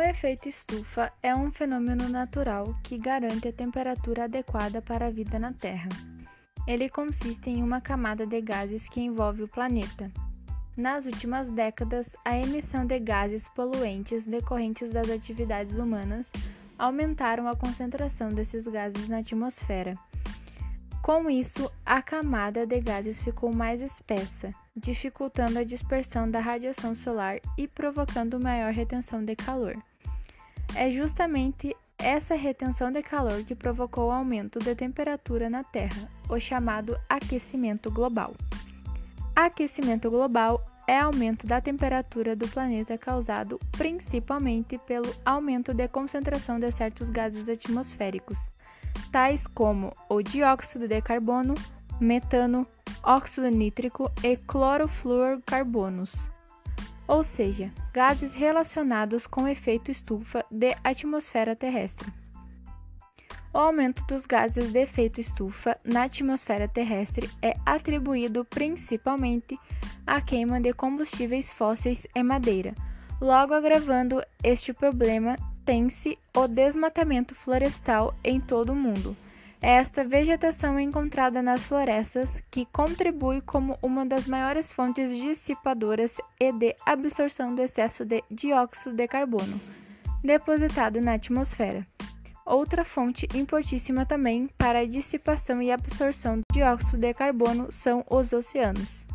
efeito estufa é um fenômeno natural que garante a temperatura adequada para a vida na Terra. Ele consiste em uma camada de gases que envolve o planeta. Nas últimas décadas, a emissão de gases poluentes decorrentes das atividades humanas aumentaram a concentração desses gases na atmosfera. Com isso, a camada de gases ficou mais espessa, dificultando a dispersão da radiação solar e provocando maior retenção de calor. É justamente essa retenção de calor que provocou o aumento da temperatura na Terra, o chamado aquecimento global. Aquecimento global é aumento da temperatura do planeta causado principalmente pelo aumento da concentração de certos gases atmosféricos tais como o dióxido de carbono, metano, óxido nítrico e clorofluorcarbonos, ou seja, gases relacionados com efeito estufa de atmosfera terrestre. O aumento dos gases de efeito estufa na atmosfera terrestre é atribuído principalmente à queima de combustíveis fósseis e madeira, logo agravando este problema tem-se o desmatamento florestal em todo o mundo. Esta vegetação é encontrada nas florestas, que contribui como uma das maiores fontes dissipadoras e de absorção do excesso de dióxido de carbono depositado na atmosfera. Outra fonte importantíssima também para a dissipação e absorção de dióxido de carbono são os oceanos.